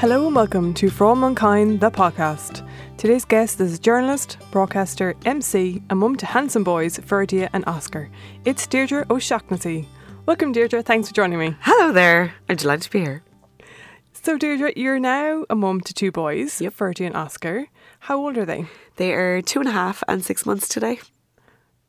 Hello and welcome to For All Mankind, the podcast. Today's guest is journalist, broadcaster, MC, and mum to handsome boys, Ferdia and Oscar. It's Deirdre O'Shaughnessy. Welcome, Deirdre. Thanks for joining me. Hello there. I'm delighted to be here. So, Deirdre, you're now a mum to two boys, Yep. Ferdia and Oscar. How old are they? They are two and a half and six months today.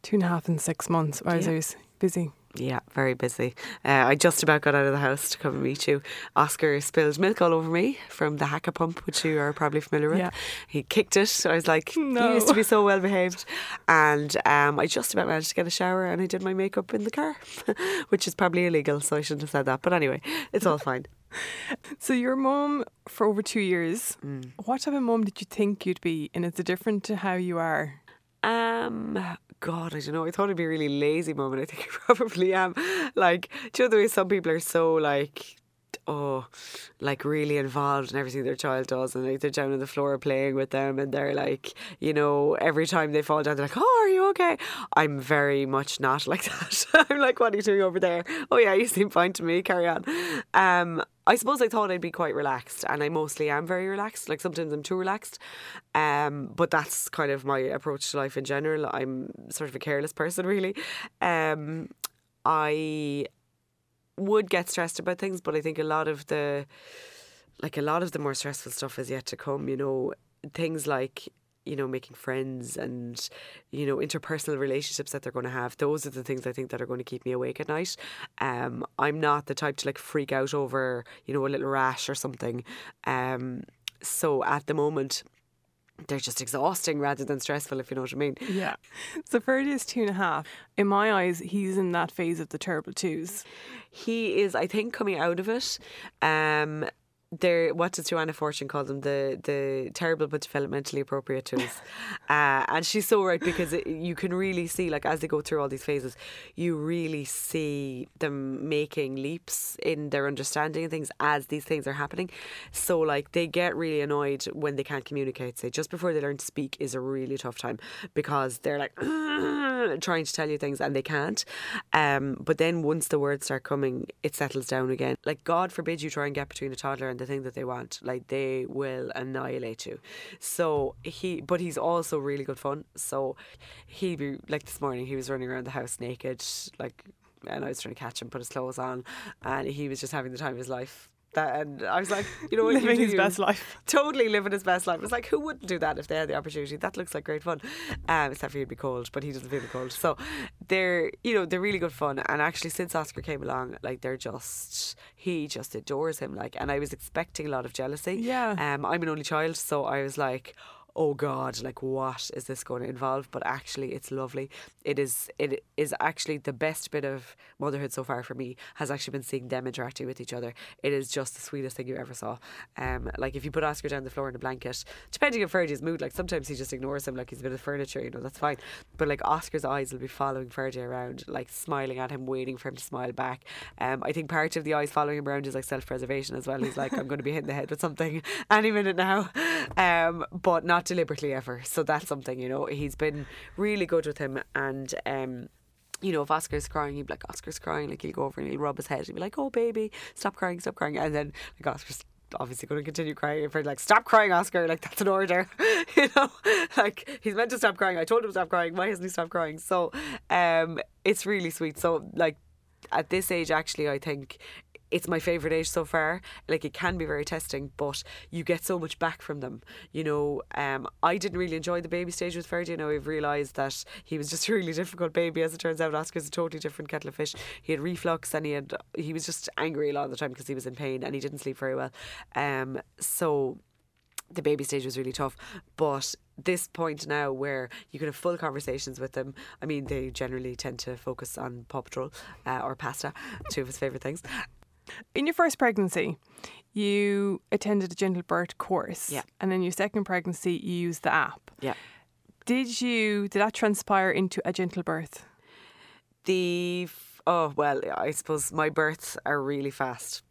Two and a half and six months. Wowzers. Busy. Yeah, very busy. Uh, I just about got out of the house to come and meet you. Oscar spilled milk all over me from the Haakaa pump, which you are probably familiar with. Yeah. He kicked it. I was like, No. he used to be so well behaved. And um, I just about managed to get a shower and I did my makeup in the car, which is probably illegal, so I shouldn't have said that. But anyway, it's all fine. So, you're a mum for over two years. Mm. What type of mom did you think you'd be? And is it different to how you are? Um, God, I don't know. I thought it'd be a really lazy moment. I think I probably am. Like, do you know the way some people are so like, oh, like really involved in everything their child does, and like they're down on the floor playing with them, and they're like, you know, every time they fall down, they're like, oh, are you okay? I'm very much not like that. I'm like, what are you doing over there? Oh yeah, you seem fine to me. Carry on. Um. I suppose I thought I'd be quite relaxed, and I mostly am very relaxed. Like sometimes I'm too relaxed, um, but that's kind of my approach to life in general. I'm sort of a careless person, really. Um, I would get stressed about things, but I think a lot of the, like a lot of the more stressful stuff is yet to come. You know, things like you know making friends and you know interpersonal relationships that they're going to have those are the things i think that are going to keep me awake at night um i'm not the type to like freak out over you know a little rash or something um so at the moment they're just exhausting rather than stressful if you know what i mean Yeah. So, Ferdia is two and a half. In my eyes, he's in that phase of the terrible twos. he is i think coming out of it um there, what does Joanna Fortune call them? The the terrible but developmentally appropriate tools, uh, and she's so right because it, you can really see like as they go through all these phases, you really see them making leaps in their understanding of things as these things are happening. So like they get really annoyed when they can't communicate. Say just before they learn to speak is a really tough time because they're like trying to tell you things and they can't. Um, but then once the words start coming, it settles down again. Like God forbid you try and get between a toddler and the thing that they want. Like they will annihilate you. So he, but he's also really good fun. So he be like this morning. He was running around the house naked, like, and I was trying to catch him, put his clothes on, and he was just having the time of his life. That, and I was like, you know, what Living his best life. Totally living his best life. It's like, who wouldn't do that if they had the opportunity? That looks like great fun. Um, except for he'd be cold, but he doesn't feel the cold. So they're, you know, they're really good fun. And actually, since Oscar came along, like they're just, he just adores him. Like, and I was expecting a lot of jealousy. Yeah. Um, I'm an only child, so I was like, oh God, like what is this going to involve? But actually, it's lovely. It is. It is actually the best bit of motherhood so far for me has actually been seeing them interacting with each other. It is just the sweetest thing you ever saw. Um, like if you put Oscar down the floor in a blanket, depending on Ferdi's mood, like sometimes he just ignores him, like he's a bit of furniture, you know, that's fine. But like Oscar's eyes will be following Ferdi around, like smiling at him, waiting for him to smile back. Um, I think part of the eyes following him around is like self preservation as well. He's like, I'm going to be hit in the head with something any minute now, um, but not deliberately ever. So that's something, you know, he's been really good with him and. Um, you know, if Oscar's crying, he'd be like, Oscar's crying. Like, he'll go over and he'll rub his head. He'll be like, oh, baby, stop crying, stop crying. And then, like, Oscar's obviously going to continue crying. If we're like, stop crying, Oscar, like, that's an order. you know, like, he's meant to stop crying. I told him to stop crying. Why hasn't he stopped crying? So, um, it's really sweet. So, like, at this age, actually, I think it's my favorite age so far. Like it can be very testing, but you get so much back from them. You know, um, I didn't really enjoy the baby stage with Ferdy. Now I've realised that he was just a really difficult baby. As it turns out, Oscar's a totally different kettle of fish. He had reflux and he had he was just angry a lot of the time because he was in pain and he didn't sleep very well. Um, so the baby stage was really tough, but this point now where you can have full conversations with them. I mean, they generally tend to focus on Paw Patrol uh, or pasta, two of his favourite things. In your first pregnancy, you attended a gentle birth course. Yeah. And then your second pregnancy, you used the app. Yeah. Did you, did that transpire into a gentle birth? The oh well, I suppose my births are really fast.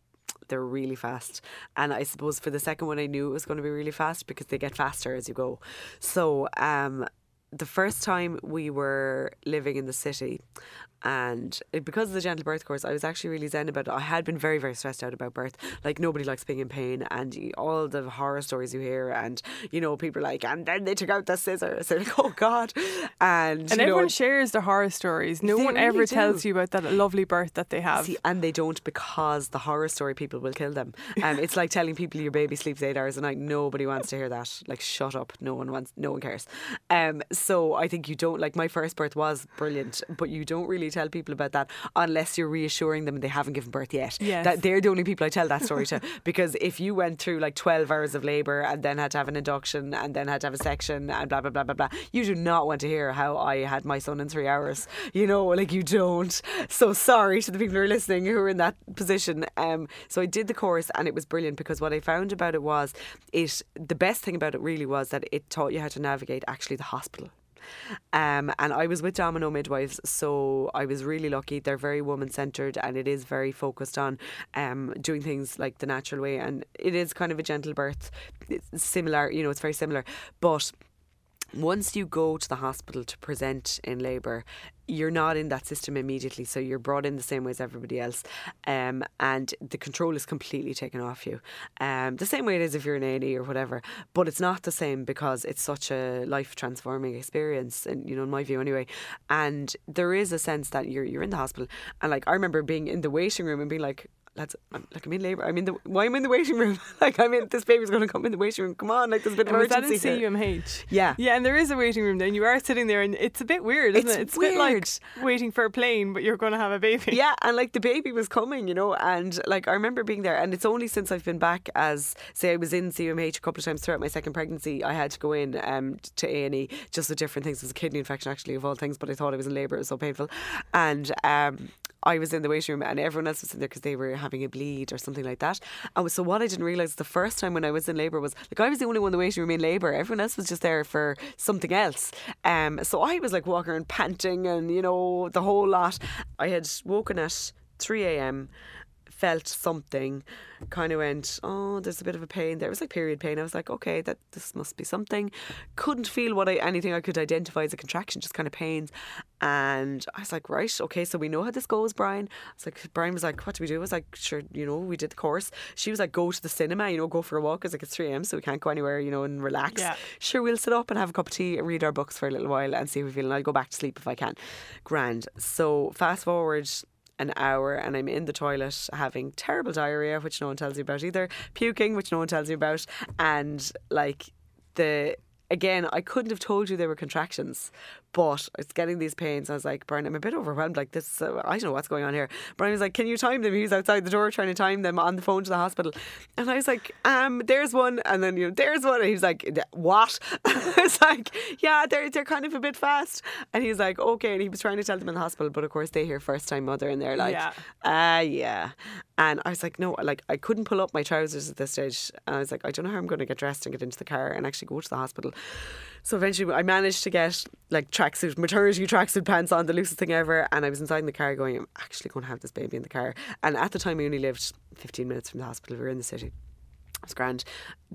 They're really fast, and I suppose for the second one, I knew it was going to be really fast because they get faster as you go. So, um, the first time we were living in the city, And because of the gentle birth course, I was actually really zen about it. I had been very, very stressed out about birth. Like nobody likes being in pain, and all the horror stories you hear, and you know, people are like, and then they took out the scissors. They're like, oh god, and And you know, everyone shares their horror stories. No one really ever tells you about that lovely birth that they have. See, and they don't because the horror story people will kill them. Um, it's like telling people your baby sleeps eight hours a night. Nobody wants to hear that. Like, shut up. No one wants. No one cares. Um, so I think you don't like my first birth was brilliant, but you don't really tell people about that unless you're reassuring them they haven't given birth yet. Yes. That they're the only people I tell that story to because if you went through like twelve hours of labour and then had to have an induction and then had to have a section and blah blah blah blah blah, you do not want to hear how I had my son in three hours. You know, like you don't. So sorry to the people who are listening who are in that position. Um, so I did the course and it was brilliant because what I found about it was it. The best thing about it really was that it taught you how to navigate actually the hospital. Um, and I was with Domino Midwives, so I was really lucky. They're very woman centered and it is very focused on um, doing things like the natural way. And it is kind of a gentle birth, it's similar, you know, it's very similar. But once you go to the hospital to present in labour, you're not in that system immediately. So you're brought in the same way as everybody else. Um, and the control is completely taken off you. Um, the same way it is if you're in A&E or whatever. But it's not the same because it's such a life transforming experience, and you know, in my view anyway. And there is a sense that you're you're in the hospital. And like I remember being in the waiting room and being like, lads, I'm, like I'm in labour. I'm in the why am I in the waiting room? like I'm in this baby's going to come in the waiting room. Come on, like there's a bit of And was that in. CUMH? Yeah. Yeah, and there is a waiting room there, and you are sitting there, and it's a bit weird, isn't It's it? It's a bit like weird. waiting for a plane, but you're going to have a baby. yeah, and like the baby was coming, you know, and like I remember being there, and it's only since I've been back as say I was in CUMH a couple of times throughout my second pregnancy, I had to go in um, to A and E just with different things. It was a kidney infection actually of all things, but I thought I was in labour. It was so painful, and um, I was in the waiting room, and everyone else was in there because they were having a bleed or something like that. And so what I didn't realise the first time when I was in labour was like I was the only one in the waiting room in labour. Everyone else was just there for something else. Um, so I was like walking and panting and you know the whole lot. I had woken at three a.m. Felt something, kind of went, oh, there's a bit of a pain there. It was like period pain. I was like, okay, that this must be something. Couldn't feel what I anything I could identify as a contraction, just kind of pains. And I was like, right, okay, so we know how this goes, Brian. I was like, Brian was like, what do we do? I was like, sure, you know, we did the course. She was like, go to the cinema, you know, go for a walk. I was like, it's 3 a.m., so we can't go anywhere, you know, and relax. Yeah. Sure, we'll sit up and have a cup of tea read our books for a little while and see if we feel, and I'll go back to sleep if I can. Grand. So fast forward an hour and I'm in the toilet having terrible diarrhea, which no one tells you about either, puking, which no one tells you about, and like the again, I couldn't have told you there were contractions, but it's getting these pains. I was like, Brian, I'm a bit overwhelmed. Like this, uh, I don't know what's going on here. Brian was like, Can you time them? He was outside the door trying to time them on the phone to the hospital, and I was like, Um, there's one, and then you know, there's one, and he was like, What? I was like, Yeah, they're they're kind of a bit fast, and he's like, Okay, and he was trying to tell them in the hospital, but of course they hear first time mother, and they're like, Yeah. Ah, yeah. And I was like, no, like I couldn't pull up my trousers at this stage. And I was like, I don't know how I'm going to get dressed and get into the car and actually go to the hospital. So eventually I managed to get like tracksuit, maternity tracksuit pants on, the loosest thing ever. And I was inside in the car going, I'm actually going to have this baby in the car. And at the time, we only lived 15 minutes from the hospital. We were in the city. It was grand.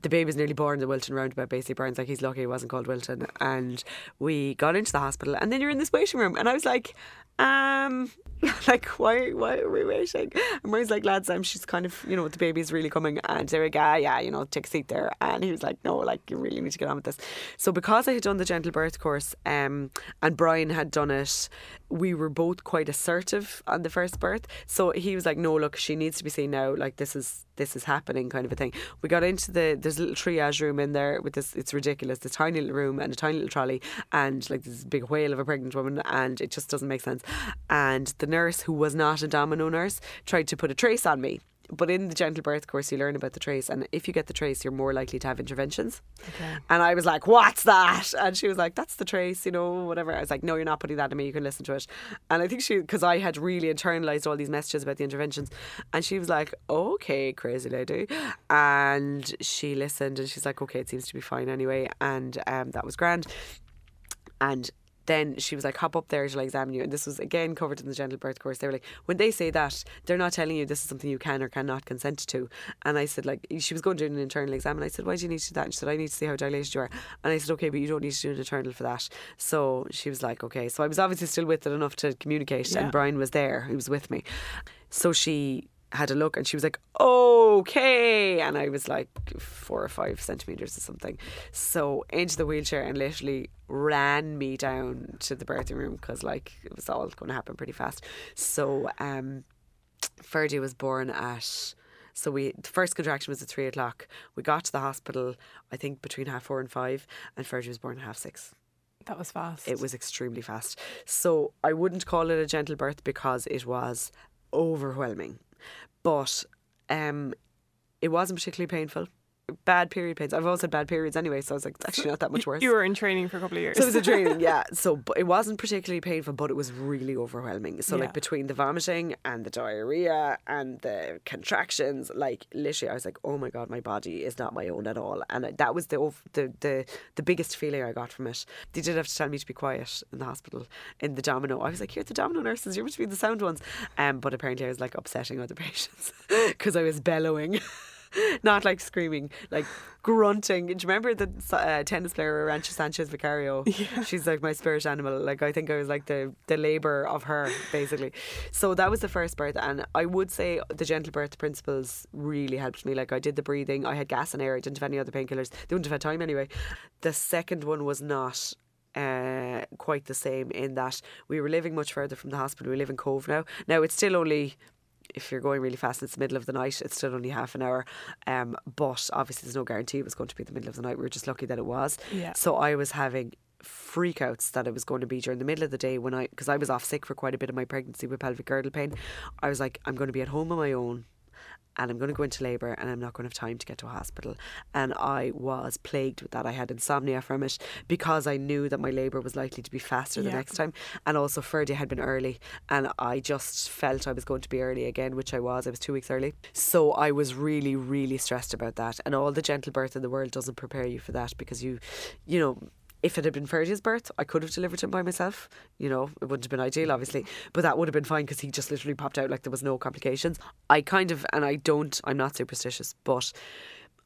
The baby was nearly born the Wilton roundabout. Basically, Brian's like he's lucky it wasn't called Wilton. And we got into the hospital, and then you're in this waiting room, and I was like, um, like why why are we waiting? And Brian's like, lads, I'm she's kind of you know the baby's really coming, and they're like, ah, yeah, you know, take a seat there. And he was like, no, like you really need to get on with this. So because I had done the gentle birth course, um, and Brian had done it, we were both quite assertive on the first birth. So he was like, no, look, she needs to be seen now. Like this is this is happening, kind of a thing. We got into the there's a little triage room in there with this. It's ridiculous. This tiny little room and a tiny little trolley, and like this big whale of a pregnant woman, and it just doesn't make sense. And the nurse, who was not a domino nurse, tried to put a trace on me. But in the gentle birth course, you learn about the trace, and if you get the trace, you're more likely to have interventions. And I was like, "What's that?" And she was like, "That's the trace, you know, whatever." I was like, "No, you're not putting that on me. You can listen to it." And I think she, because I had really internalized all these messages about the interventions, and she was like, "Okay, crazy lady," and she listened, and she's like, "Okay, it seems to be fine anyway," and um, that was grand. And then she was like, hop up there I examine you. And this was again covered in the gentle birth course. They were like, when they say that, they're not telling you this is something you can or cannot consent to. And I said, like, she was going to do an internal exam. And I said, why do you need to do that? And she said, I need to see how dilated you are. And I said, okay, but you don't need to do an internal for that. So she was like, okay. So I was obviously still with it enough to communicate. Yeah. And Brian was there, he was with me. So she had a look and she was like, okay. And I was like four or five centimetres or something. So into the wheelchair and literally ran me down to the birthing room because like it was all going to happen pretty fast. So um, Ferdy was born at. So we the first contraction was at three o'clock. We got to the hospital, I think between half four and five, and Ferdy was born at half six. That was fast. It was extremely fast. So I wouldn't call it a gentle birth because it was overwhelming. But um, it wasn't particularly painful. Bad period pains. I've always had bad periods anyway, so I was like, it's actually not that much worse. You were in training for a couple of years. So it was a training, yeah. So but it wasn't particularly painful, but it was really overwhelming. So Yeah. like between the vomiting and the diarrhea and the contractions, like literally, I was like, oh my god, my body is not my own at all. And that was the the the the biggest feeling I got from it. They did have to tell me to be quiet in the hospital in the domino. I was like, you're the domino nurses, you're meant to be the sound ones. Um, but apparently I was like upsetting other patients because I was bellowing. Not like screaming, like grunting. Do you remember the uh, tennis player Arantxa Sanchez Vicario? Yeah. She's like my spirit animal. Like I think I was like the the labour of her, basically. So that was the first birth, and I would say the gentle birth principles really helped me. Like I did the breathing, I had gas and air. I didn't have any other painkillers. They wouldn't have had time anyway. The second one was not uh, quite the same in that we were living much further from the hospital. We live in Cobh now. Now it's still only if you're going really fast, it's the middle of the night. It's still only half an hour, um, but obviously there's no guarantee it was going to be the middle of the night. We were just lucky that it was. Yeah. So I was having freakouts that it was going to be during the middle of the day when I because I was off sick for quite a bit of my pregnancy with pelvic girdle pain. I was like, I'm going to be at home on my own and I'm going to go into labour and I'm not going to have time to get to a hospital. And I was plagued with that. I had insomnia from it because I knew that my labour was likely to be faster the next time. And also, Ferdy had been early and I just felt I was going to be early again, which I was. I was two weeks early. So I was really, really stressed about that. And all the gentle birth in the world doesn't prepare you for that because you, you know, if it had been Ferdy's birth, I could have delivered him by myself. You know, it wouldn't have been ideal, obviously, but that would have been fine because he just literally popped out like there was no complications. I kind of, and I don't, I'm not superstitious, but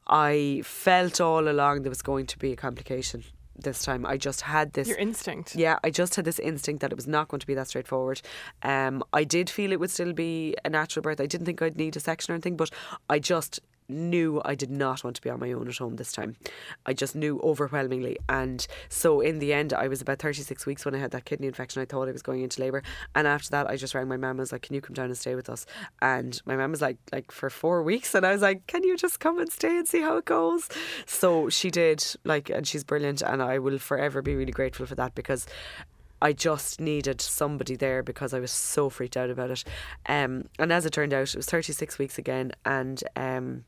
I felt all along there was going to be a complication this time. I just had this. Your instinct. Yeah, I just had this instinct that it was not going to be that straightforward. Um, I did feel it would still be a natural birth. I didn't think I'd need a section or anything, but I just knew I did not want to be on my own at home this time. I just knew overwhelmingly. And so in the end, I was about 36 weeks when I had that kidney infection. I thought I was going into labour. And after that, I just rang my mum. I was like, can you come down and stay with us? And my mum was like, like for four weeks. And I was like, can you just come and stay and see how it goes? So she did, like, and she's brilliant. And I will forever be really grateful for that because I just needed somebody there because I was so freaked out about it. Um, and as it turned out, it was 36 weeks again, and um,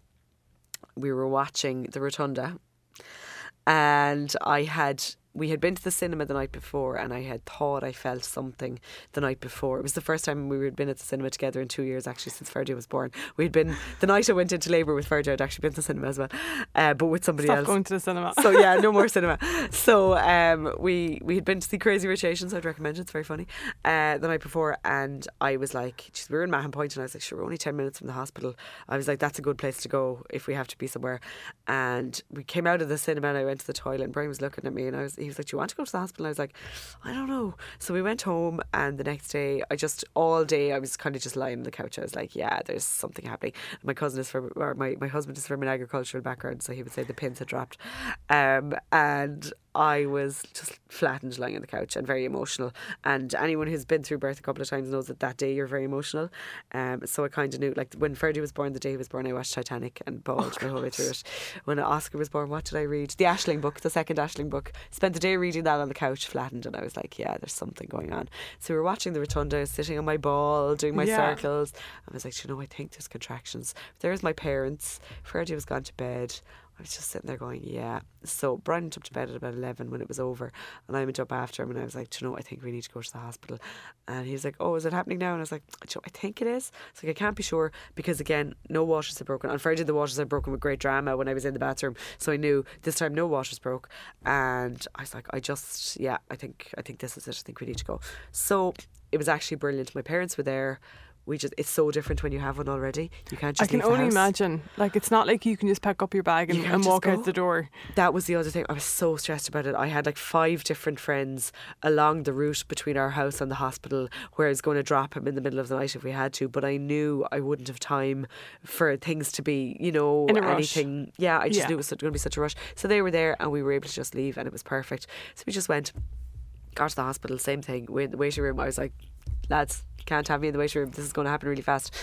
we were watching the Rotunda, and I had we had been to the cinema the night before, and I had thought I felt something the night before. It was the first time we had been at the cinema together in two years, actually, since Ferdy was born. We'd been the night I went into labour with Ferdy. I'd actually been to the cinema as well, uh, but with somebody Stop else going to the cinema. so yeah, no more cinema. So um, we we had been to see Crazy Rich Asians. I'd recommend it. It's very funny. Uh, the night before, and I was like, geez, we were in Mahon Point, and I was like, sure, we're only ten minutes from the hospital. I was like, that's a good place to go if we have to be somewhere. And we came out of the cinema, and I went to the toilet, and Brian was looking at me, and I was he was like, do you want to go to the hospital? And I was like, I don't know. So we went home, and the next day, I just all day I was kind of just lying on the couch. I was like, yeah, there's something happening. My cousin is from, or my my husband is from an agricultural background, so he would say the pins had dropped. Um, and I was just flattened lying on the couch and very emotional. And anyone who's been through birth a couple of times knows that that day you're very emotional. Um, so I kind of knew, like when Ferdy was born, the day he was born, I watched Titanic and bawled my whole way through it. When Oscar was born, what did I read? The Aisling book, the second Aisling book. Spent the day reading that on the couch, flattened, and I was like, yeah, there's something going on. So we were watching the Rotunda, sitting on my ball, doing my Yeah. circles. I was like, "Do you know, I think there's contractions. There's my parents. Ferdy was gone to bed. I was just sitting there going, yeah. So Brian up to bed at about 11 when it was over. And I went up after him and I was like, you know, I think we need to go to the hospital. And he was like, oh, is it happening now? And I was like, I think it is. It's like, I can't be sure because, again, no washers had broken. On Friday, the washers had broken with great drama when I was in the bathroom. So I knew this time no washers broke. And I was like, I just, yeah, I think, I think this is it. I think we need to go. So it was actually brilliant. My parents were there we just it's so different when you have one already. You can't just. I can only house. imagine. Like it's not like you can just pack up your bag and, You and walk out the door. That was the other thing. I was so stressed about it. I had like five different friends along the route between our house and the hospital where I was going to drop him in the middle of the night if we had to, but I knew I wouldn't have time for things to be, you know, In a rush. anything. Yeah, I just Yeah. knew it was going to be such a rush. So they were there and we were able to just leave and it was perfect. So we just went, got to the hospital, same thing. We're in the waiting room. I was like, lads, can't have me in the waiting room. This is going to happen really fast.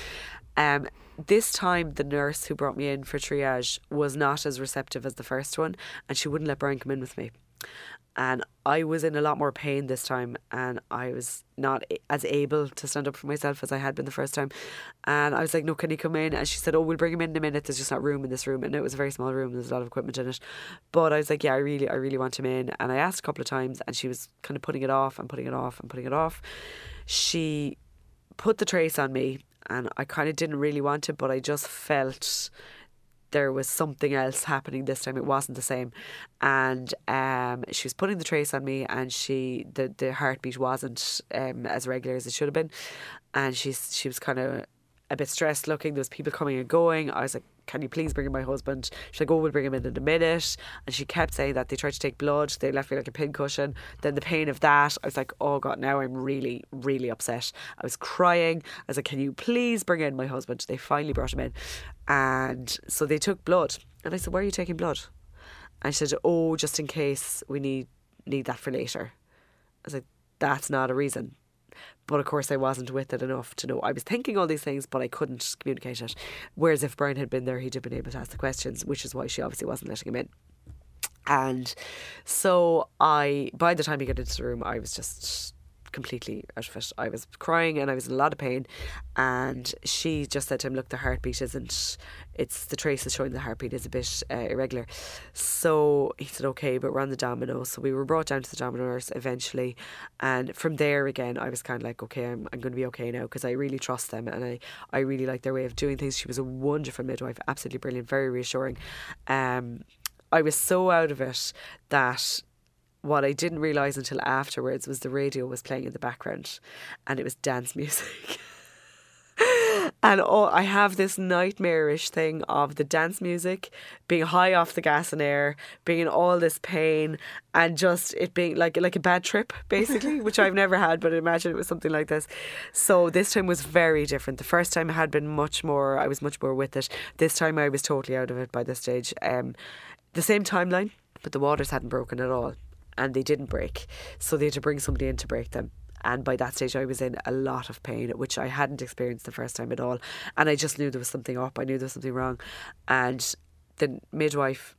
Um, this time, the nurse who brought me in for triage was not as receptive as the first one, and she wouldn't let Brian come in with me. And I was in a lot more pain this time, and I was not as able to stand up for myself as I had been the first time. And I was like, "No, can he come in?" And she said, "Oh, we'll bring him in in a minute. There's just not room in this room." And it was a very small room. There's a lot of equipment in it. But I was like, "Yeah, I really, I really want him in." And I asked a couple of times, and she was kind of putting it off and putting it off and putting it off. She put the trace on me, and I kind of didn't really want it, but I just felt there was something else happening this time. It wasn't the same, and um, she was putting the trace on me, and she the the heartbeat wasn't um, as regular as it should have been, and she's she was kind of a bit stressed looking. There was people coming and going. I was like, "Can you please bring in my husband?" She's like, "Oh, we'll bring him in in a minute." And she kept saying that they tried to take blood. They left me like a pincushion. Then the pain of that, I was like, "Oh God, now I'm really, really upset." I was crying. I was like, "Can you please bring in my husband?" They finally brought him in, and so they took blood. And I said, "Why are you taking blood?" And she said, "Oh, just in case we need need that for later." I was like, "That's not a reason." But of course, I wasn't with it enough to know. I was thinking all these things, but I couldn't communicate it. Whereas if Brian had been there, he'd have been able to ask the questions, which is why she obviously wasn't letting him in. And so I, by the time he got into the room, I was just completely out of it. I was crying and I was in a lot of pain. And she just said to him, "Look, the heartbeat isn't. It's the traces showing the heartbeat is a bit uh, irregular." So he said, "Okay, but we're on the domino." So we were brought down to the domino nurse eventually, and from there again, I was kind of like, "Okay, I'm I'm going to be okay now," because I really trust them and I I really like their way of doing things. She was a wonderful midwife, absolutely brilliant, very reassuring. Um, I was so out of it that what I didn't realise until afterwards was the radio was playing in the background and it was dance music. and all, I have this nightmarish thing of the dance music being high off the gas and air, being in all this pain, and just it being like like a bad trip, basically, which I've never had, but I imagine it was something like this. So this time was very different. The first time had been much more, I was much more with it. This time I was totally out of it by this stage. Um, the same timeline, but the waters hadn't broken at all and they didn't break. So they had to bring somebody in to break them. And by that stage, I was in a lot of pain, which I hadn't experienced the first time at all. And I just knew there was something up. I knew there was something wrong. And the midwife,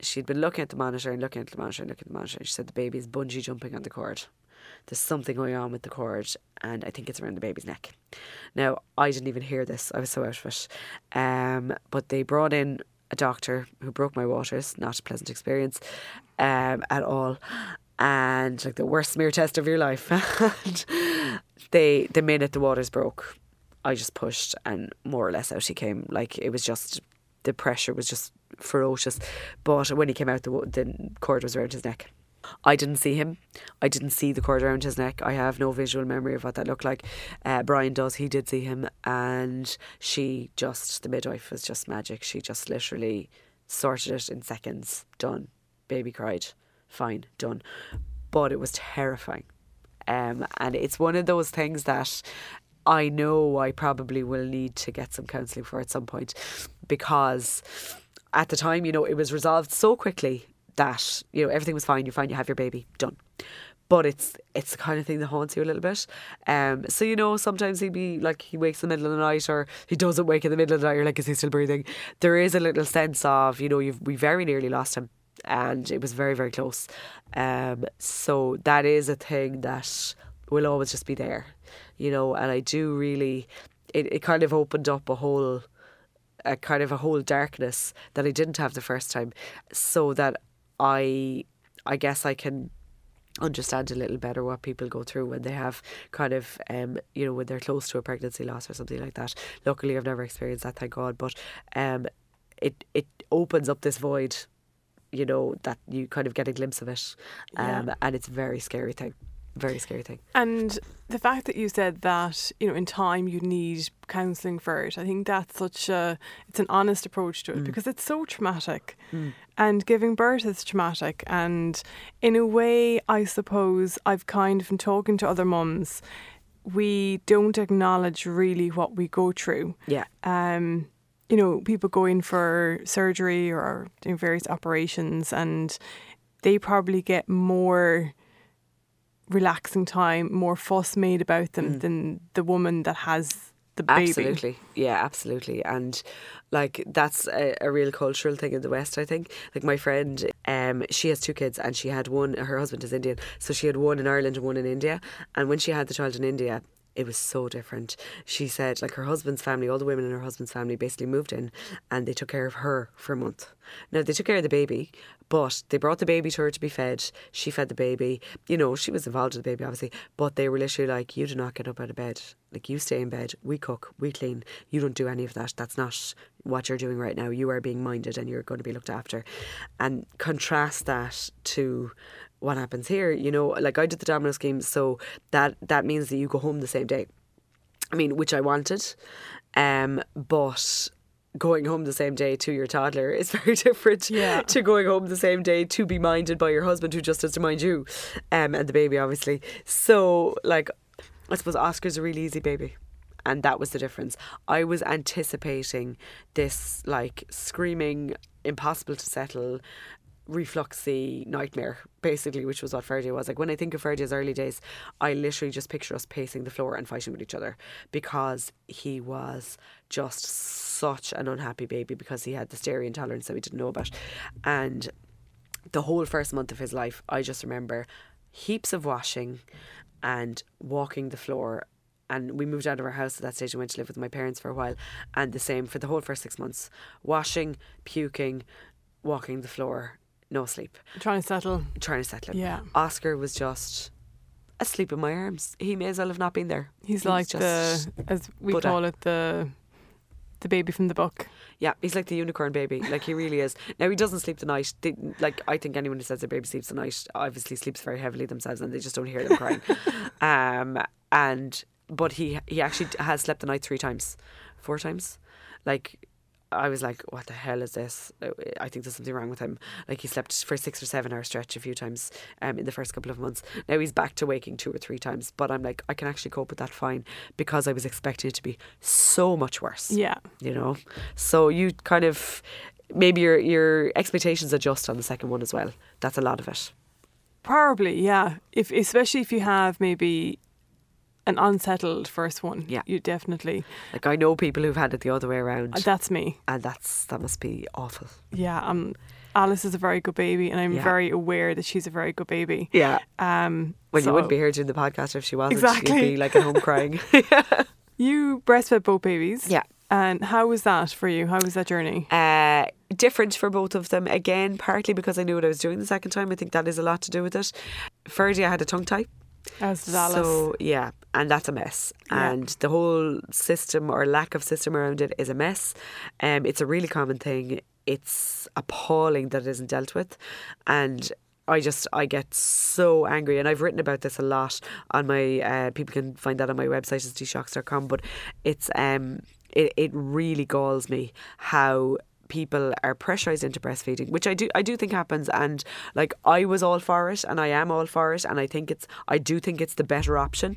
she'd been looking at the monitor and looking at the monitor and looking at the monitor. And she said the baby is bungee jumping on the cord. There's something going on with the cord, and I think it's around the baby's neck. Now, I didn't even hear this. I was so out of it. Um, but they brought in a doctor who broke my waters. Not a pleasant experience um, at all. And like the worst smear test of your life. and they, the minute the waters broke, I just pushed and more or less out he came. Like it was just, the pressure was just ferocious. But when he came out, the, the cord was around his neck. I didn't see him. I didn't see the cord around his neck. I have no visual memory of what that looked like. Uh, Brian does. He did see him, and she just the midwife was just magic. She just literally sorted it in seconds. Done. Baby cried. Fine. Done. But it was terrifying. Um, and it's one of those things that I know I probably will need to get some counselling for at some point because at the time, you know, it was resolved so quickly that, you know, everything was fine, you're fine, you have your baby, done. But it's it's the kind of thing that haunts you a little bit. Um, so you know, sometimes he'd be like he wakes in the middle of the night, or he doesn't wake in the middle of the night. You're like, is he still breathing? There is a little sense of you know, you've we very nearly lost him, and it was very very close. Um, so that is a thing that will always just be there, you know. And I do really, it, it kind of opened up a whole a kind of a whole darkness that I didn't have the first time, so that I I guess I can understand a little better what people go through when they have kind of um you know when they're close to a pregnancy loss or something like that. Luckily, I've never experienced that, thank God. But um, it it opens up this void, you know, that you kind of get a glimpse of it, um, Yeah. and it's a very scary thing, very scary thing. And the fact that you said that, you know, in time you need counselling for it, I think that's such a it's an honest approach to it Mm. because it's so traumatic. And giving birth is traumatic and in a way I suppose I've kind of been talking to other mums, we don't acknowledge really what we go through. Yeah, um, you know, people go in for surgery or doing various operations, and they probably get more relaxing time, more fuss made about them than the woman that has the baby. Absolutely. Yeah, absolutely. And like that's a, a real cultural thing in the West, I think. Like my friend, um, she has two kids and she had one her husband is Indian. So she had one in Ireland and one in India. And when she had the child in India, it was so different. She said like her husband's family, all the women in her husband's family basically moved in and they took care of her for a month. Now they took care of the baby, but they brought the baby to her to be fed. She fed the baby. You know, she was involved with the baby obviously, but they were literally like, You do not get up out of bed. Like you stay in bed, we cook, we clean. You don't do any of that. That's not what you're doing right now. You are being minded and you're going to be looked after. And contrast that to what happens here, you know, like I did the domino scheme, so that that means that you go home the same day. I mean, which I wanted, um, but going home the same day to your toddler is very different Yeah. to going home the same day to be minded by your husband who just has to mind you, um, and the baby obviously. So like, I suppose Oscar's a really easy baby. And that was the difference. I was anticipating this like screaming, impossible to settle, refluxy nightmare, basically, which was what Ferdia was. Like when I think of Ferdia's early days, I literally just picture us pacing the floor and fighting with each other because he was just such an unhappy baby because he had the dairy intolerance that we didn't know about. And the whole first month of his life, I just remember heaps of washing and walking the floor. And we moved out of our house at that stage and went to live with my parents for a while. And the same for the whole first six months washing, puking, walking the floor, no sleep, Trying to settle. trying to settle him. Yeah. Oscar was just asleep in my arms. He may as well have not been there. He's He like the as we Buddha. call it the the baby from the book. Yeah, he's like the unicorn baby. Like he really is. Now he doesn't sleep the night. They, like I think anyone who says their baby sleeps the night obviously sleeps very heavily themselves, and they just don't hear them crying. um, and but he he actually has slept the night three times, four times. Like I was like, what the hell is this? I think there's something wrong with him. Like he slept for six or seven hour stretch a few times um, in the first couple of months. Now he's back to waking two or three times, but I'm like, I can actually cope with that fine because I was expecting it to be so much worse Yeah. you know. So you kind of maybe your your expectations adjust on the second one as well. That's a lot of it. Probably, yeah. If especially if you have maybe an unsettled first one. Yeah. You definitely Like I know people who've had it the other way around, uh, that's me. and that's that must be awful. Yeah. Um Alice is a very good baby and I'm Yeah. very aware that she's a very good baby. Yeah. Um Well, you wouldn't be here doing the podcast if she wasn't. Exactly. You'd be like at home crying. You breastfed both babies. Yeah. And how was that for you? How was that journey? Uh, different for both of them. Again, partly because I knew what I was doing the second time. I think that is a lot to do with it. Fergie, I had a tongue tie. As Alice. So yeah, and that's a mess. Yeah. And the whole system or lack of system around it is a mess. Um, it's a really common thing. It's appalling that it isn't dealt with, and. I just I get so angry and I've written about this a lot on my uh, people can find that on my website is dshocks.com but it's um it, it really galls me how people are pressurized into breastfeeding which I do I do think happens. And like I was all for it and I am all for it. And I think it's I do think it's the better option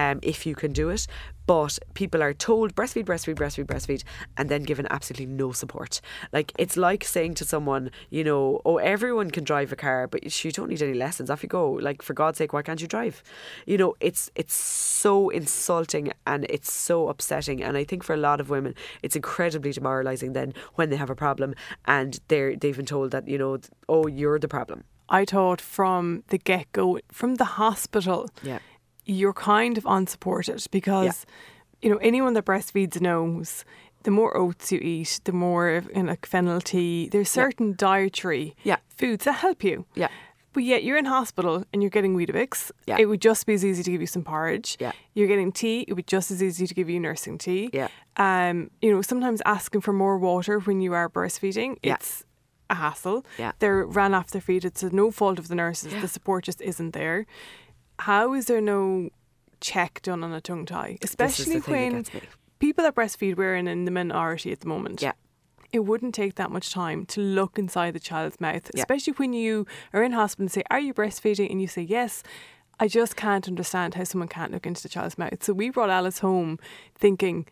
um if you can do it but people are told breastfeed breastfeed breastfeed breastfeed and then given absolutely no support. Like it's like saying to someone you know oh everyone can drive a car but you don't need any lessons. Off you go. Like for god's sake why can't you drive? You know it's it's so insulting and it's so upsetting. And i think for a lot of women it's incredibly demoralizing then when they have a problem and they're they've been told that you know oh you're the problem. I thought from the get go, from the hospital, yeah you're kind of unsupported because, you know, anyone that breastfeeds knows the more oats you eat, the more in like fennel tea. There's certain dietary Yeah. foods that help you. Yeah. But yet you're in hospital and you're getting Weetabix. Yeah. It would just be as easy to give you some porridge. Yeah. You're getting tea. It would be just as easy to give you nursing tea. Yeah. Um, you know, sometimes asking for more water when you are breastfeeding, Yeah. it's a hassle. Yeah. They're ran off their feet. It's no fault of the nurses. The support just isn't there. How is there no check done on a tongue tie? Especially the thing that when people that breastfeed we're in, in the minority at the moment. Yeah. It wouldn't take that much time to look inside the child's mouth, Yeah. especially when you are in hospital and say, Are you breastfeeding? And you say, Yes. I just can't understand how someone can't look into the child's mouth. So we brought Alice home thinking,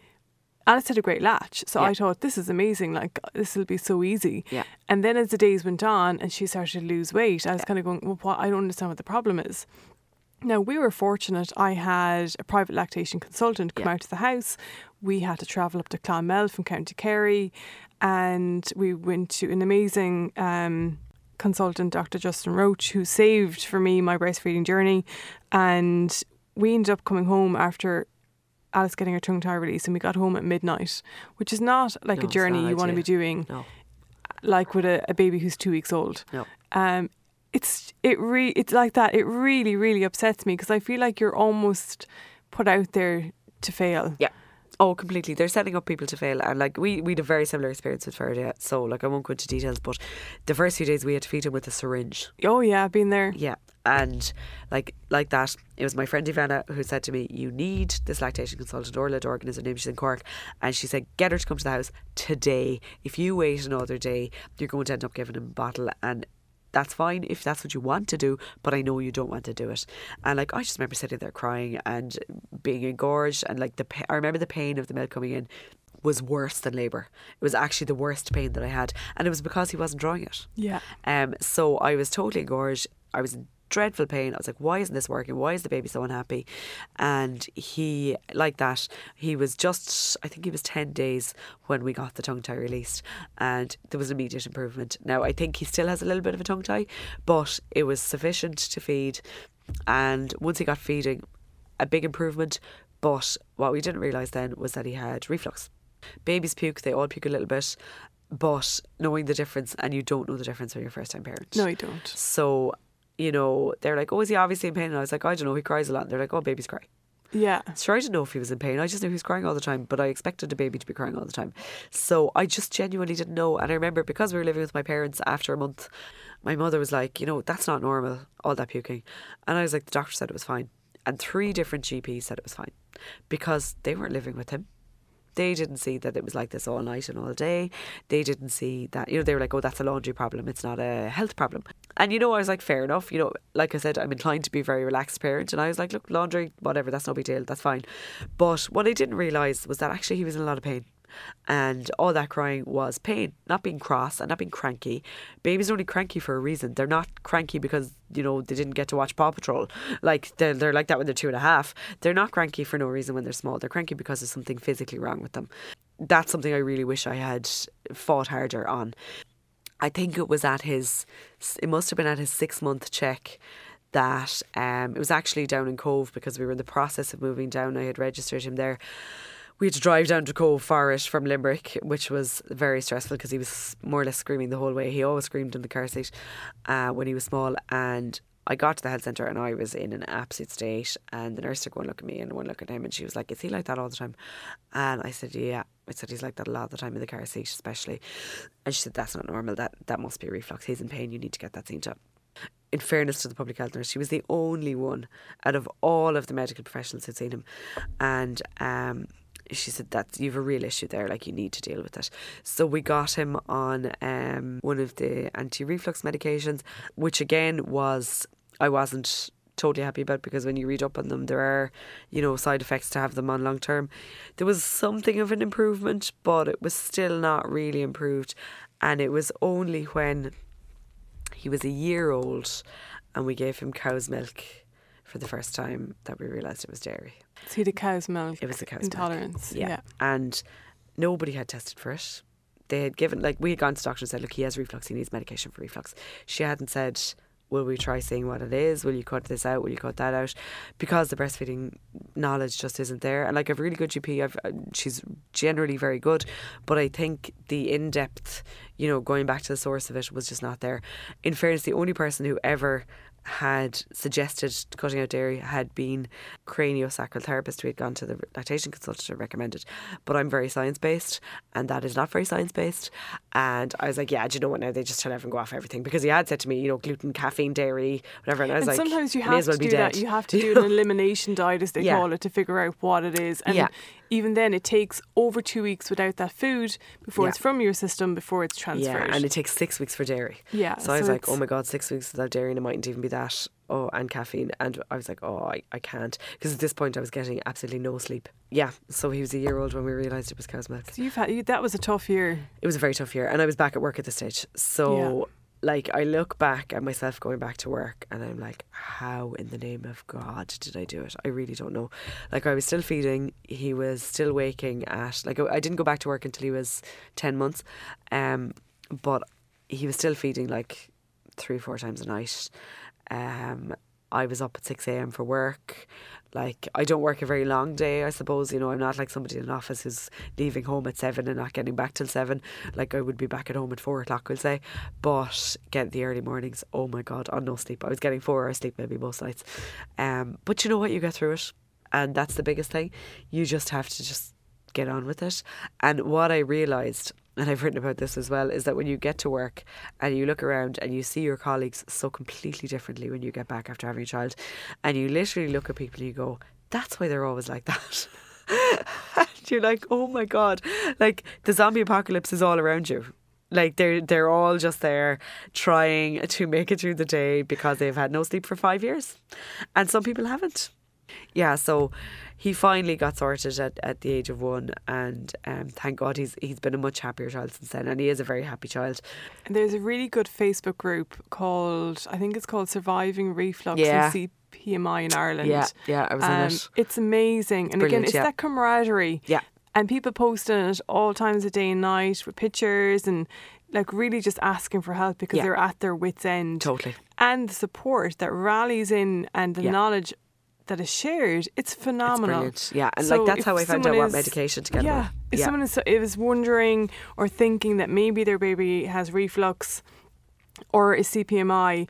Alice had a great latch. So Yeah. I thought, this is amazing. Like, this will be so easy. Yeah. And then as the days went on and she started to lose weight, I was kind of going, well, what? I don't understand what the problem is. Now, we were fortunate. I had a private lactation consultant come Yeah. out to the house. We had to travel up to Clonmel from County Kerry and we went to an amazing um, consultant, Dr. Justin Roche, who saved for me my breastfeeding journey. And we ended up coming home after Alice getting her tongue tie release and we got home at midnight, which is not like No, a journey you want to be doing No. like with a, a baby who's two weeks old. No. Um, it's it re- it's like that. It really really upsets me because I feel like you're almost put out there to fail. Yeah. Oh, completely. They're setting up people to fail, and like we we had a very similar experience with Faraday. So like I won't go into details, but the first few days we had to feed him with a syringe. Oh yeah, been there. Yeah, and like like that, it was my friend Ivana who said to me, "You need this lactation consultant. Orla Dorgan is her name. She's in Cork, and she said get her to come to the house today. If you wait another day, you're going to end up giving him a bottle and." That's fine if that's what you want to do, but I know you don't want to do it. And like I just remember sitting there crying and being engorged, and like the pa- I remember the pain of the milk coming in was worse than labour. It was actually the worst pain that I had, and it was because he wasn't drawing it. Yeah. Um, so I was totally engorged. I was in dreadful pain. I was like, why isn't this working? Why is the baby so unhappy? And he, like that, he was just, I think he was 10 days when we got the tongue tie released. And there was immediate improvement. Now, I think he still has a little bit of a tongue tie, but it was sufficient to feed. And once he got feeding, a big improvement. But what we didn't realise then was that he had reflux. Babies puke, they all puke a little bit, but knowing the difference, and you don't know the difference when you're a first time parent. No, you don't. So, you know, they're like, oh, is he obviously in pain? And I was like, oh, I don't know, he cries a lot. And they're like, oh, babies cry. Yeah. Sure, I didn't know if he was in pain. I just knew he was crying all the time, but I expected a baby to be crying all the time. So I just genuinely didn't know. And I remember because we were living with my parents after a month, my mother was like, you know, that's not normal, all that puking. And I was like, the doctor said it was fine. And three different GPs said it was fine because they weren't living with him. They didn't see that it was like this all night and all day. They didn't see that, you know, they were like, oh, that's a laundry problem. It's not a health problem. And, you know, I was like, fair enough. You know, like I said, I'm inclined to be a very relaxed parent. And I was like, look, laundry, whatever, that's no big deal. That's fine. But what I didn't realise was that actually he was in a lot of pain. And all that crying was pain, not being cross and not being cranky. Babies are only cranky for a reason. They're not cranky because, you know, they didn't get to watch Paw Patrol. Like, they're, they're like that when they're two and a half. They're not cranky for no reason when they're small. They're cranky because there's something physically wrong with them. That's something I really wish I had fought harder on. I think it was at his, it must have been at his six month check that um, it was actually down in Cobh because we were in the process of moving down. I had registered him there. We had to drive down to Cobh for it from Limerick, which was very stressful because he was more or less screaming the whole way. He always screamed in the car seat uh, when he was small. And I got to the health centre and I was in an absolute state. And the nurse took one look at me and one look at him, and she was like, "Is he like that all the time?" And I said, "Yeah." I said he's like that a lot of the time in the car seat, especially. And she said, "That's not normal. That that must be reflux. He's in pain. You need to get that seen to." in fairness to the public health nurse, she was the only one out of all of the medical professionals who'd seen him. And um, she said that you've a real issue there, like you need to deal with it. So we got him on um, one of the anti reflux medications, which again was, I wasn't totally happy about because when you read up on them, there are, you know, side effects to have them on long term. There was something of an improvement, but it was still not really improved. And it was only when he was a year old and we gave him cow's milk for the first time that we realised it was dairy. See the cow's milk. It was the cow's intolerance. Yeah. Yeah. And nobody had tested for it. They had given, like, we had gone to the doctor and said, look, he has reflux, he needs medication for reflux. She hadn't said, will we try seeing what it is? Will you cut this out? Will you cut that out? Because the breastfeeding knowledge just isn't there. And like I've really good GP, I've uh, she's generally very good, but I think the in depth, you know, going back to the source of it was just not there. In fairness, the only person who ever had suggested cutting out dairy had been craniosacral therapist who had gone to the lactation consultant and recommended. But I'm very science based, and that is not very science based. And I was like, yeah, do you know what? Now they just tell everyone go off everything because he had said to me, you know, gluten, caffeine, dairy, whatever. And I was and like, sometimes you "I may have well to be do that. You have to do an elimination diet, as they Yeah. call it, to figure out what it is. And Yeah. Even then, it takes over two weeks without that food before Yeah. it's from your system before it's transferred. Yeah, and it takes six weeks for dairy. Yeah, So I was like, oh my God, six weeks without dairy and it mightn't even be that. Oh, and caffeine. And I was like, oh, I, I can't. Because at this point I was getting absolutely no sleep. Yeah. So he was a year old when we realised it was cow's milk. So you've had you, that was a tough year. It was a very tough year. And I was back at work at this stage. So, like, I look back at myself going back to work and I'm like, how in the name of God did I do it? I really don't know. Like, I was still feeding. He was still waking at, like, I didn't go back to work until he was 10 months. Um, but he was still feeding like three, four times a night. Um, I was up at 6 a.m. for work. Like, I don't work a very long day, I suppose. You know, I'm not like somebody in an office who's leaving home at 7 and not getting back till 7. Like, I would be back at home at 4 o'clock, we'll say. But get the early mornings, oh my God, on no sleep. I was getting four hours sleep maybe most nights. Um, but you know what? You get through it. And that's the biggest thing. You just have to just get on with it. And what I realised, and I've written about this as well, is that when you get to work and you look around and you see your colleagues so completely differently when you get back after having a child, and you literally look at people and you go, that's why they're always like that. and you're like, oh my God. Like the zombie apocalypse is all around you. Like they're they're all just there trying to make it through the day because they've had no sleep for five years. And some people haven't. Yeah, so he finally got sorted at, at the age of one, and um, thank God he's he's been a much happier child since then, and he is a very happy child. And there's a really good Facebook group called I think it's called Surviving Reflux Yeah. and CPMI in Ireland. Yeah, yeah, I was in Um, it. It's amazing, and again, it's yeah. that camaraderie. Yeah. and people posting it all times of day and night with pictures and like really just asking for help because Yeah. they're at their wits end. Totally. And the support that rallies in and the Yeah. knowledge that is shared, it's It's phenomenal. brilliant. Yeah, and So like that's how I found out someone what is- medication to get Yeah, if yeah. someone is, is wondering or thinking that maybe their baby has reflux or is CPMI,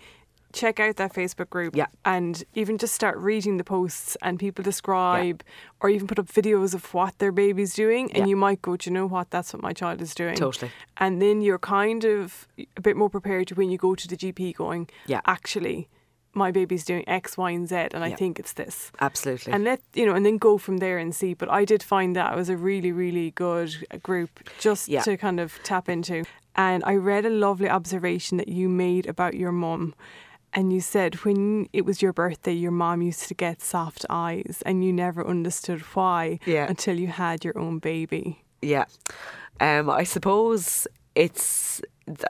check out that Facebook group. Yeah. And even just start reading the posts and people describe or even put up videos of what their baby's doing and Yeah. you might go, Do you know what, that's what my child is doing. Totally. And then you're kind of a bit more prepared to when you go to the GP going, Yeah. actually, my baby's doing X, Y, and Z and I think it's this. Absolutely. and let you know and then go from there and see. But i did find that it was a really really good uh, group just to kind of tap into. And i read a lovely observation that you made about your mum. And you said when it was your birthday your mom used to get soft eyes and you never understood why Yeah. until you had your own baby. Yeah. Um, I suppose it's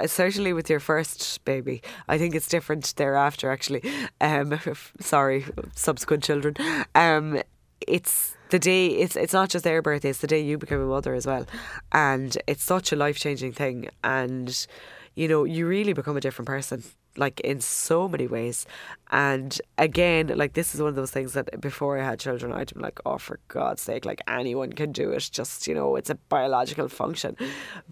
certainly with your first baby. I think it's different thereafter, actually. Um, sorry, subsequent children. Um, it's the day. It's it's not just their birthday. It's the day you become a mother as well, and it's such a life changing thing. And you know, you really become a different person. Like in so many ways, and again, like this is one of those things that before I had children, I'd be like, "Oh, for God's sake! Like anyone can do it. Just you know, it's a biological function."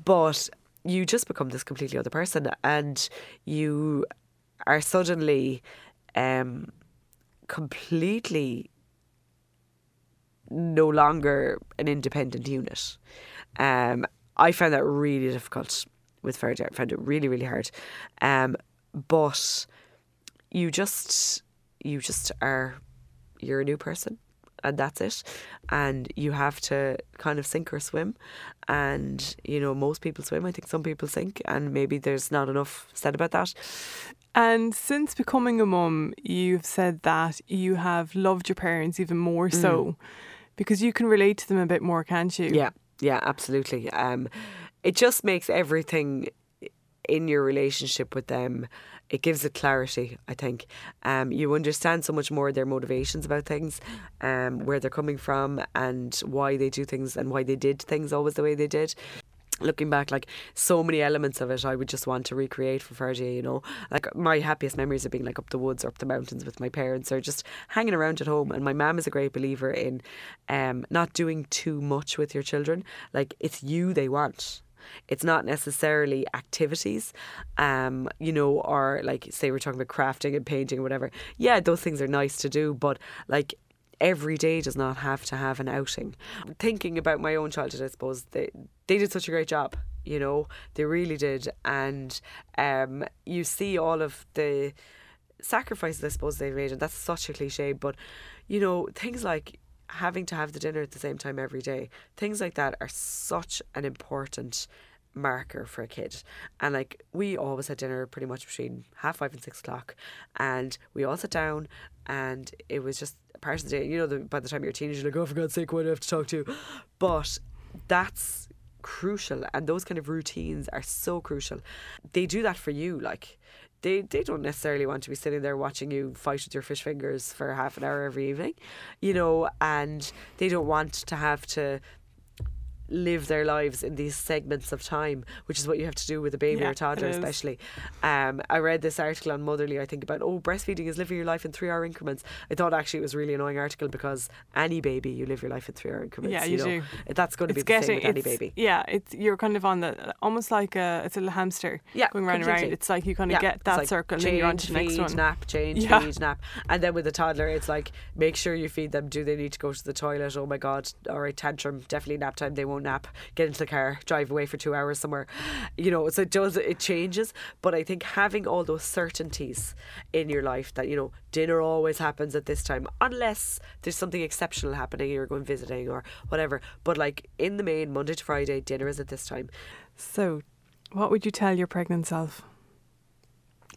But you just become this completely other person, and you are suddenly um, completely no longer an independent unit. Um, I found that really difficult with Fergie. I found it really, really hard. Um, but you just, you just are, you're a new person, and that's it. And you have to kind of sink or swim. And you know, most people swim. I think some people sink, and maybe there's not enough said about that. and since becoming a mum you've said that you have loved your parents even more so because you can relate to them a bit more can't you Yeah, yeah, absolutely. Um, it just makes everything in your relationship with them. It gives it clarity. I think um, you understand so much more their motivations about things, um, where they're coming from, and why they do things, and why they did things always the way they did. looking back, like so many elements of it, I would just want to recreate for Fergie. You know, like my happiest memories of being like up the woods or up the mountains with my parents, or just hanging around at home. And my mum is a great believer in um, not doing too much with your children. Like it's you they want. It's not necessarily activities, um, you know, or like say we're talking about crafting and painting or whatever. Yeah, those things are nice to do, but like every day does not have to have an outing. Thinking about my own childhood, I suppose they they did such a great job. You know, they really did, and um, you see all of the sacrifices I suppose they made, and that's such a cliche. But you know, things like having to have the dinner at the same time every day, things like that are such an important marker for a kid. And like we always had dinner pretty much between half five and six o'clock, and we all sat down, and it was just a part of the day. You know, the, by the time you're a teenager, you're like, oh, for God's sake, why do I have to talk to you? But that's crucial, and those kind of routines are so crucial. They do that for you, like. They, they don't necessarily want to be sitting there watching you fight with your fish fingers for half an hour every evening, you mm. know, and they don't want to have to live their lives in these segments of time, which is what you have to do with a baby Yeah, or toddler, especially. Um, I read this article on Motherly, I think, about oh, breastfeeding is living your life in three hour increments. I thought actually it was a really annoying article because any baby, you live your life in three hour increments. Yeah, you know. do. That's going to be the same getting with any baby. Yeah, it's you're kind of on the almost like a it's a little hamster Yeah, going round and round. It's like you kind of Yeah, get that like circle and you're on to the next feed, one. nap, change, Yeah. feed, nap. And then with the toddler, it's like, make sure you feed them. Do they need to go to the toilet? Oh my God. All right, tantrum. Definitely nap time. They won't nap. Get into the car, drive away for two hours somewhere. You know, so it does, it changes. But I think having all those certainties in your life that, you know, dinner always happens at this time, unless there's something exceptional happening, you're going visiting or whatever. But like in the main, Monday to Friday, dinner is at this time. So, what would you tell your pregnant self?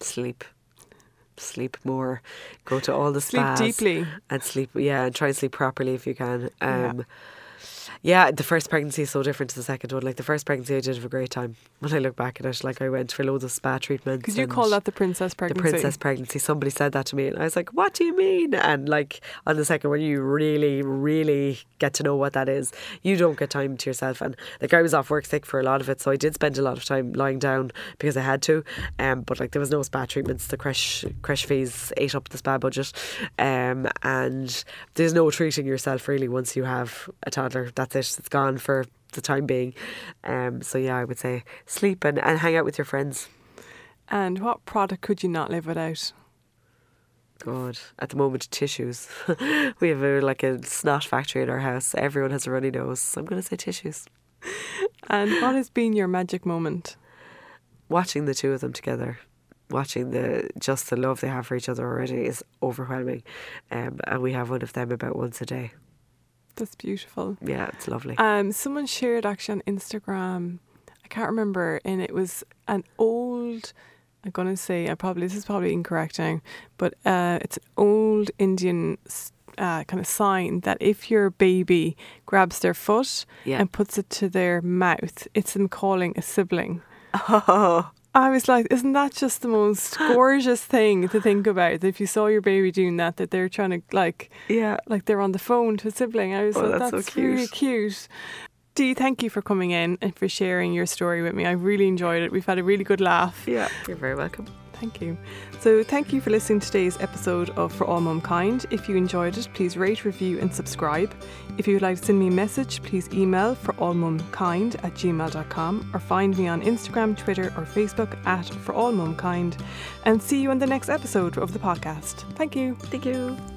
Sleep. Sleep more. Go to all the Sleep spas. deeply. and sleep yeah and try and sleep properly if you can um yeah. The first pregnancy is so different to the second one. Like the first pregnancy, I did have a great time. When I look back at it, like I went for loads of spa treatments. Because you call that the princess pregnancy. the princess pregnancy. Somebody said that to me, and I was like, "What do you mean?" And like on the second one, you really, really get to know what that is. You don't get time to yourself, and like I was off work sick for a lot of it, so I did spend a lot of time lying down because I had to. Um, but like there was no spa treatments. The crash crash fees ate up the spa budget, um, and there's no treating yourself really once you have a toddler. That's it. It's gone for the time being. Um, so yeah, I would say sleep and, and hang out with your friends. And what product could you not live without? God, at the moment, tissues. we have a, like a snot factory in our house. Everyone has a runny nose. So I'm going to say tissues. And what has been your magic moment? Watching the two of them together, watching the just the love they have for each other already is overwhelming. Um, and we have one of them about once a day. That's beautiful. Yeah, it's lovely. Um, someone shared actually on Instagram. I can't remember, and it was an old. I'm gonna say I probably this is probably incorrect now, but uh, it's an old Indian uh, kind of sign that if your baby grabs their foot Yeah. and puts it to their mouth, it's them calling a sibling. Oh, I was like, isn't that just the most gorgeous thing to think about? If you saw your baby doing that, that they're trying to like yeah. like they're on the phone to a sibling. I was Oh, like, that's that's, so really cute. cute. Dee, thank you for coming in and for sharing your story with me. I really enjoyed it. We've had a really good laugh. Yeah. You're very welcome. Thank you. So, thank you for listening to today's episode of For All Mum Kind. If you enjoyed it, please rate, review, and subscribe. If you would like to send me a message, please email for allmumkind at gmail.com or find me on Instagram, Twitter, or Facebook at For All Mum Kind. And see you on the next episode of the podcast. Thank you. Thank you.